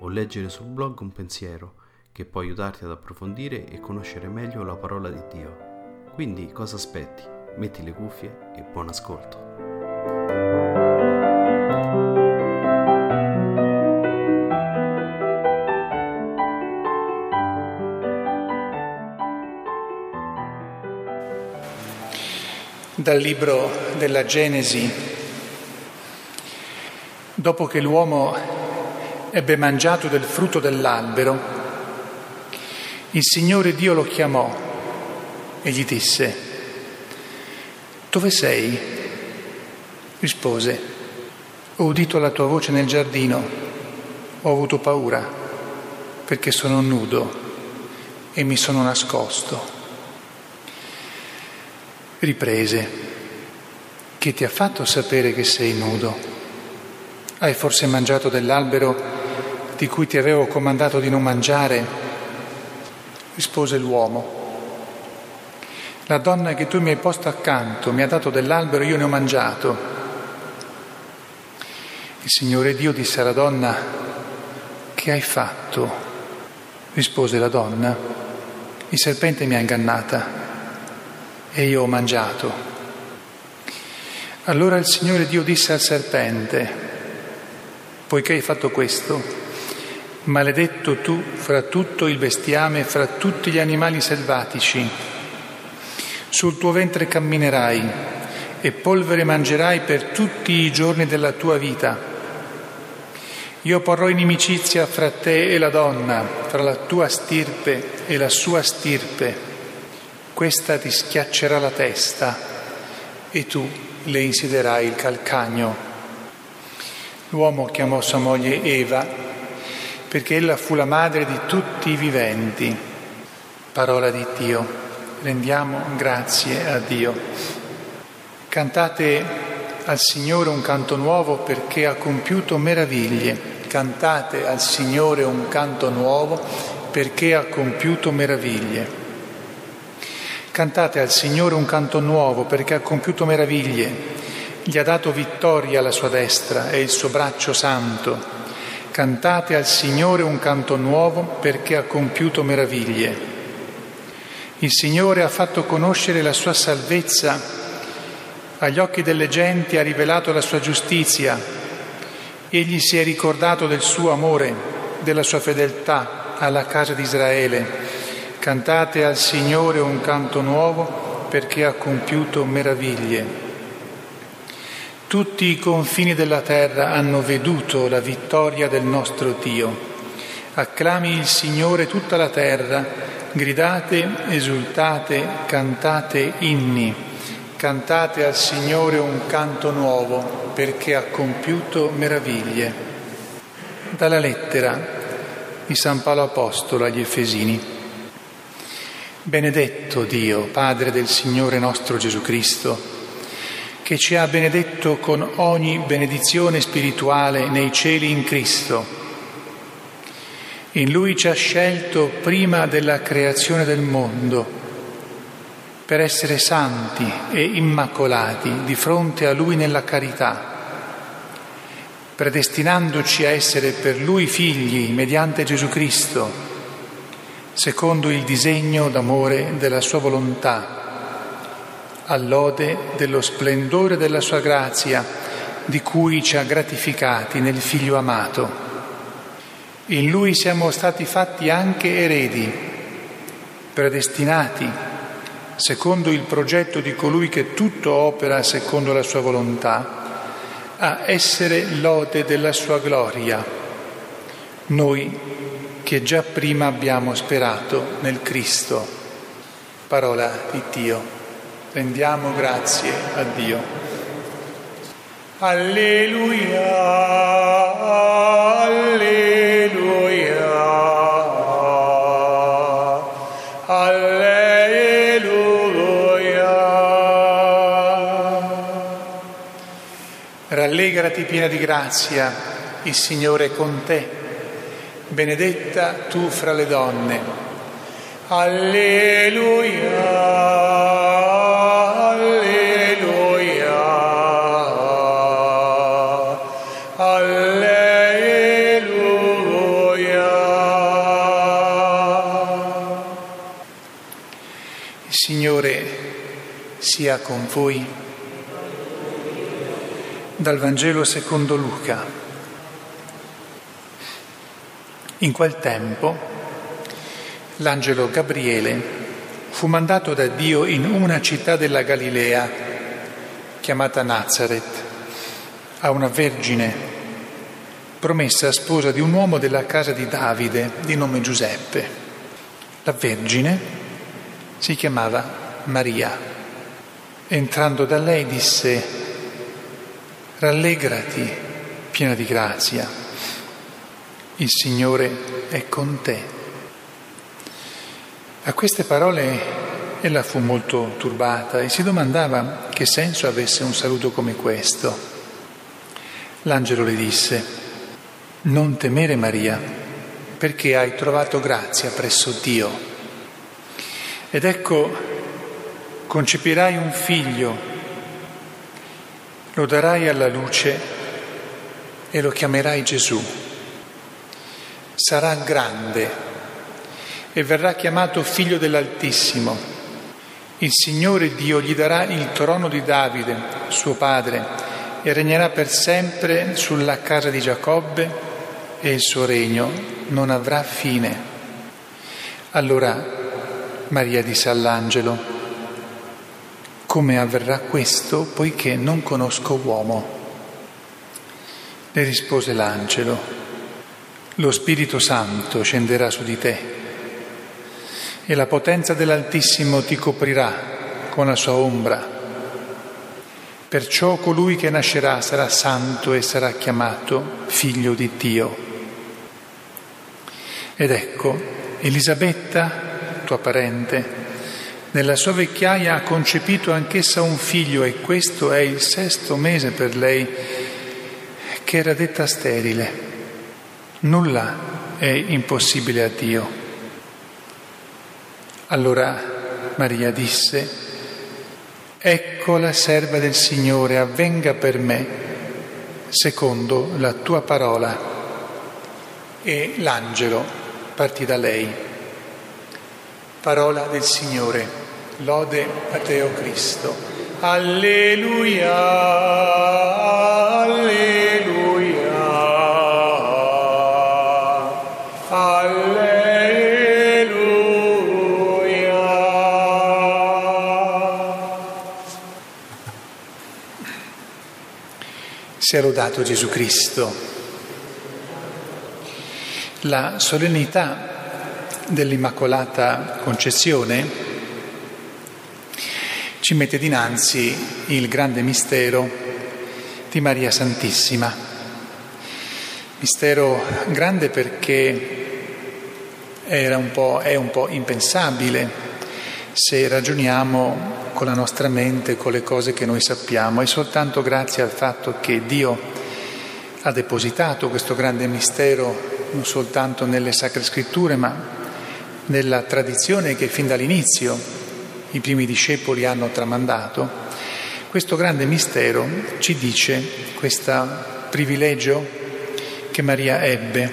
o leggere sul blog un pensiero che può aiutarti ad approfondire e conoscere meglio la parola di Dio. Quindi cosa aspetti? Metti le cuffie e buon ascolto. Dal libro della Genesi, dopo che l'uomo ebbe mangiato del frutto dell'albero, il Signore Dio lo chiamò e gli disse, dove sei? Rispose, ho udito la tua voce nel giardino, ho avuto paura perché sono nudo e mi sono nascosto. Riprese, chi ti ha fatto sapere che sei nudo? Hai forse mangiato dell'albero di cui ti avevo comandato di non mangiare? Rispose l'uomo. La donna che tu mi hai posto accanto mi ha dato dell'albero e io ne ho mangiato. Il Signore Dio disse alla donna, che hai fatto? Rispose la donna, il serpente mi ha ingannata e io ho mangiato. Allora il Signore Dio disse al serpente, poiché hai fatto questo, maledetto tu fra tutto il bestiame, fra tutti gli animali selvatici, sul tuo ventre camminerai e polvere mangerai per tutti i giorni della tua vita. Io porrò inimicizia fra te e la donna, fra la tua stirpe e la sua stirpe questa ti schiaccerà la testa e tu le insiderai il calcagno. L'uomo chiamò sua moglie Eva perché ella fu la madre di tutti i viventi. Parola di Dio, rendiamo grazie a Dio. Cantate al Signore un canto nuovo perché ha compiuto meraviglie. Cantate al Signore un canto nuovo perché ha compiuto meraviglie. Cantate al Signore un canto nuovo perché ha compiuto meraviglie, gli ha dato vittoria alla sua destra e il suo braccio santo. Cantate al Signore un canto nuovo perché ha compiuto meraviglie. Il Signore ha fatto conoscere la sua salvezza, agli occhi delle genti ha rivelato la sua giustizia, egli si è ricordato del suo amore, della sua fedeltà alla casa di Israele Cantate al Signore un canto nuovo perché ha compiuto meraviglie. Tutti i confini della terra hanno veduto la vittoria del nostro Dio. Acclami il Signore tutta la terra, gridate, esultate, cantate inni. Cantate al Signore un canto nuovo perché ha compiuto meraviglie. Dalla lettera di San Paolo Apostolo agli Efesini. Benedetto Dio, Padre del Signore nostro Gesù Cristo, che ci ha benedetto con ogni benedizione spirituale nei cieli in Cristo. In Lui ci ha scelto prima della creazione del mondo per essere santi e immacolati di fronte a Lui nella carità, predestinandoci a essere per Lui figli mediante Gesù Cristo secondo il disegno d'amore della sua volontà, all'ode dello splendore della sua grazia, di cui ci ha gratificati nel Figlio amato. In lui siamo stati fatti anche eredi, predestinati, secondo il progetto di colui che tutto opera secondo la sua volontà, a essere lode della sua gloria. Noi che già prima abbiamo sperato nel Cristo. Parola di Dio. Rendiamo grazie a Dio. Alleluia, alleluia, alleluia. Rallegrati piena di grazia, il Signore è con te benedetta tu fra le donne. Alleluia, con voi. Dal Vangelo secondo Luca. In quel tempo l'angelo Gabriele fu mandato da Dio in una città della Galilea chiamata Nazareth a una vergine promessa sposa di un uomo della casa di Davide di nome Giuseppe. La vergine si chiamava Maria. Entrando da lei disse, rallegrati, piena di grazia il Signore è con te. A queste parole ella fu molto turbata e si domandava che senso avesse un saluto come questo. L'angelo le disse, non temere Maria, perché hai trovato grazia presso Dio. Ed ecco, concepirai un figlio, lo darai alla luce e lo chiamerai Gesù sarà grande e verrà chiamato figlio dell'Altissimo. Il Signore Dio gli darà il trono di Davide, suo padre, e regnerà per sempre sulla casa di Giacobbe e il suo regno non avrà fine. Allora Maria disse all'angelo, come avverrà questo poiché non conosco uomo? Le rispose l'angelo, lo Spirito Santo scenderà su di te e la potenza dell'Altissimo ti coprirà con la sua ombra. Perciò colui che nascerà sarà santo e sarà chiamato figlio di Dio. Ed ecco, Elisabetta, tua parente, nella sua vecchiaia ha concepito anch'essa un figlio e questo è il sesto mese per lei che era detta sterile Nulla è impossibile a Dio. Allora Maria disse, ecco la serva del Signore, avvenga per me secondo la tua parola. E l'angelo partì da lei. Parola del Signore, lode a te, o Cristo. Alleluia, alleluia. Sia lodato Gesù Cristo. La solennità dell'Immacolata Concezione ci mette dinanzi il grande mistero di Maria Santissima. Mistero grande perché era un è un po' impensabile se ragioniamo con la nostra mente, con le cose che noi sappiamo. È soltanto grazie al fatto che Dio ha depositato questo grande mistero non soltanto nelle sacre scritture, ma nella tradizione che fin dall'inizio i primi discepoli hanno tramandato. Questo grande mistero ci dice questo privilegio che Maria ebbe,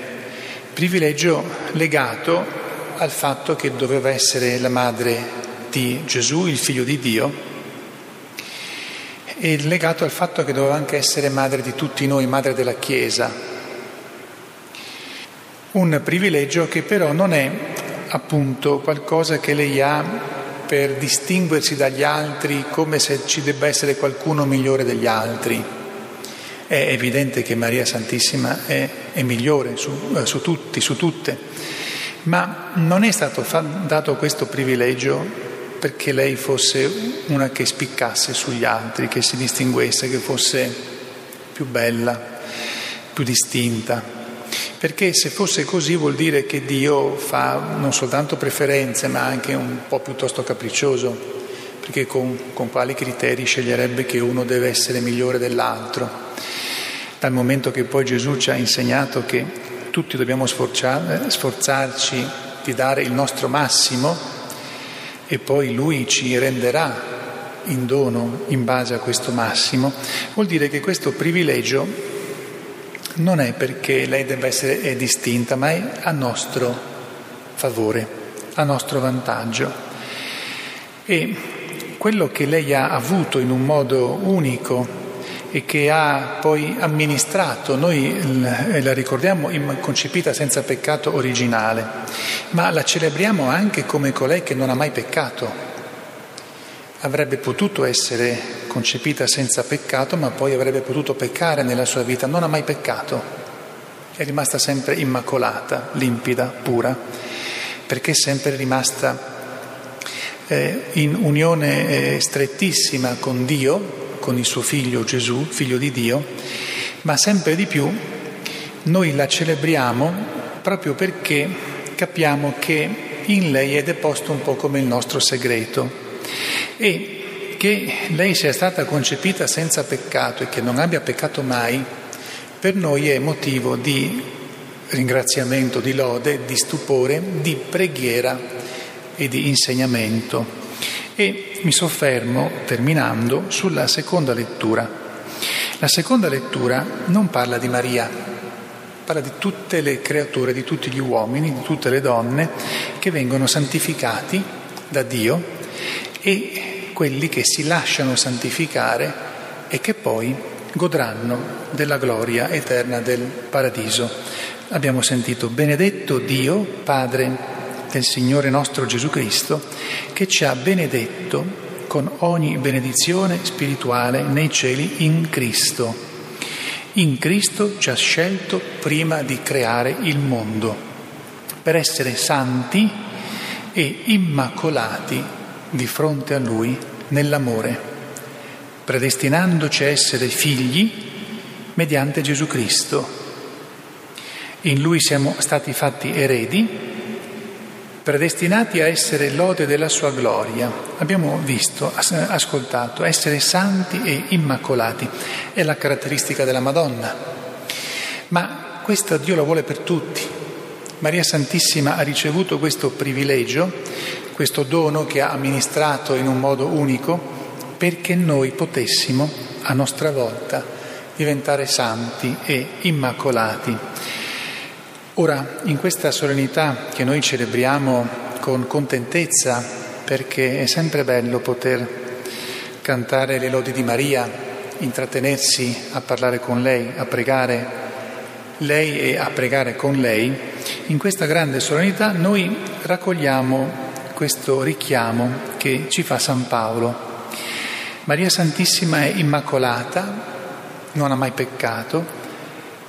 privilegio legato al fatto che doveva essere la madre di Gesù, il figlio di Dio, e legato al fatto che doveva anche essere madre di tutti noi, madre della Chiesa. Un privilegio che però non è appunto qualcosa che lei ha per distinguersi dagli altri come se ci debba essere qualcuno migliore degli altri. È evidente che Maria Santissima è, è migliore su, eh, su tutti, su tutte, ma non è stato dato questo privilegio perché lei fosse una che spiccasse sugli altri, che si distinguesse, che fosse più bella, più distinta. Perché se fosse così vuol dire che Dio fa non soltanto preferenze, ma anche un po' piuttosto capriccioso, perché con, con quali criteri sceglierebbe che uno deve essere migliore dell'altro. Dal momento che poi Gesù ci ha insegnato che tutti dobbiamo sforzarci di dare il nostro massimo, e poi lui ci renderà in dono in base a questo massimo, vuol dire che questo privilegio non è perché lei debba essere distinta, ma è a nostro favore, a nostro vantaggio. E quello che lei ha avuto in un modo unico e che ha poi amministrato, noi la ricordiamo concepita senza peccato originale, ma la celebriamo anche come colei che non ha mai peccato. Avrebbe potuto essere concepita senza peccato, ma poi avrebbe potuto peccare nella sua vita, non ha mai peccato, è rimasta sempre immacolata, limpida, pura, perché è sempre rimasta eh, in unione eh, strettissima con Dio, con il suo figlio Gesù, figlio di Dio, ma sempre di più noi la celebriamo proprio perché capiamo che in lei è deposto un po' come il nostro segreto. E che lei sia stata concepita senza peccato e che non abbia peccato mai, per noi è motivo di ringraziamento, di lode, di stupore, di preghiera e di insegnamento. E mi soffermo, terminando, sulla seconda lettura. La seconda lettura non parla di Maria, parla di tutte le creature, di tutti gli uomini, di tutte le donne che vengono santificati da Dio e quelli che si lasciano santificare e che poi godranno della gloria eterna del paradiso. Abbiamo sentito benedetto Dio, Padre del Signore nostro Gesù Cristo, che ci ha benedetto con ogni benedizione spirituale nei cieli in Cristo. In Cristo ci ha scelto prima di creare il mondo, per essere santi e immacolati di fronte a Lui nell'amore, predestinandoci a essere figli mediante Gesù Cristo. In Lui siamo stati fatti eredi predestinati a essere lode della sua gloria. Abbiamo visto, ascoltato, essere santi e immacolati è la caratteristica della Madonna. Ma questo Dio lo vuole per tutti. Maria Santissima ha ricevuto questo privilegio, questo dono che ha amministrato in un modo unico perché noi potessimo a nostra volta diventare santi e immacolati. Ora, in questa solennità che noi celebriamo con contentezza, perché è sempre bello poter cantare le lodi di Maria, intrattenersi a parlare con lei, a pregare lei e a pregare con lei, in questa grande solennità noi raccogliamo questo richiamo che ci fa San Paolo. Maria Santissima è immacolata, non ha mai peccato,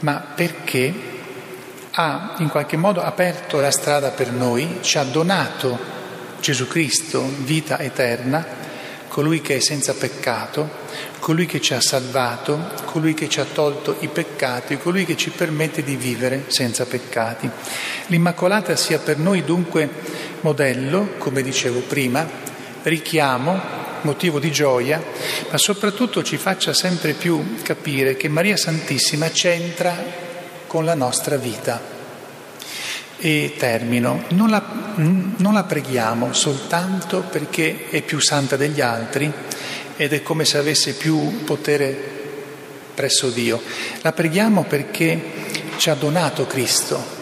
ma perché ha in qualche modo aperto la strada per noi, ci ha donato Gesù Cristo, vita eterna, colui che è senza peccato, colui che ci ha salvato, colui che ci ha tolto i peccati, colui che ci permette di vivere senza peccati. L'Immacolata sia per noi dunque modello, come dicevo prima, richiamo, motivo di gioia, ma soprattutto ci faccia sempre più capire che Maria Santissima c'entra con la nostra vita. E termino, non la, non la preghiamo soltanto perché è più santa degli altri ed è come se avesse più potere presso Dio, la preghiamo perché ci ha donato Cristo,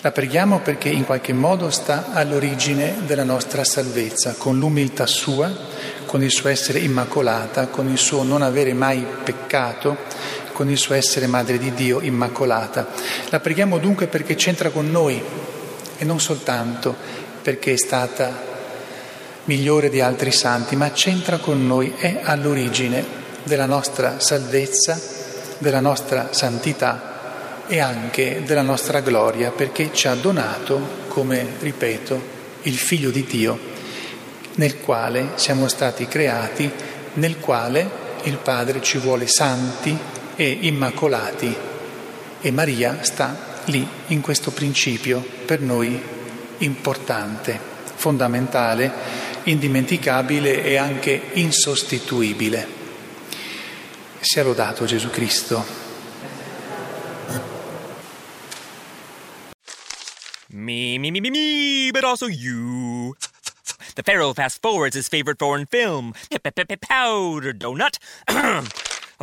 La preghiamo perché in qualche modo sta all'origine della nostra salvezza, con l'umiltà sua, con il suo essere immacolata, con il suo non avere mai peccato, con il suo essere Madre di Dio immacolata. La preghiamo dunque perché c'entra con noi e non soltanto perché è stata migliore di altri santi, ma c'entra con noi, è all'origine della nostra salvezza, della nostra santità e anche della nostra gloria, perché ci ha donato, come ripeto, il Figlio di Dio, nel quale siamo stati creati, nel quale il Padre ci vuole santi e immacolati e Maria sta lì in questo principio per noi importante, fondamentale, indimenticabile e anche insostituibile. Sia lodato Gesù Cristo. Me, me, me, me, me, but also you. The Pharaoh fast forwards his favorite foreign film, Powder Donut.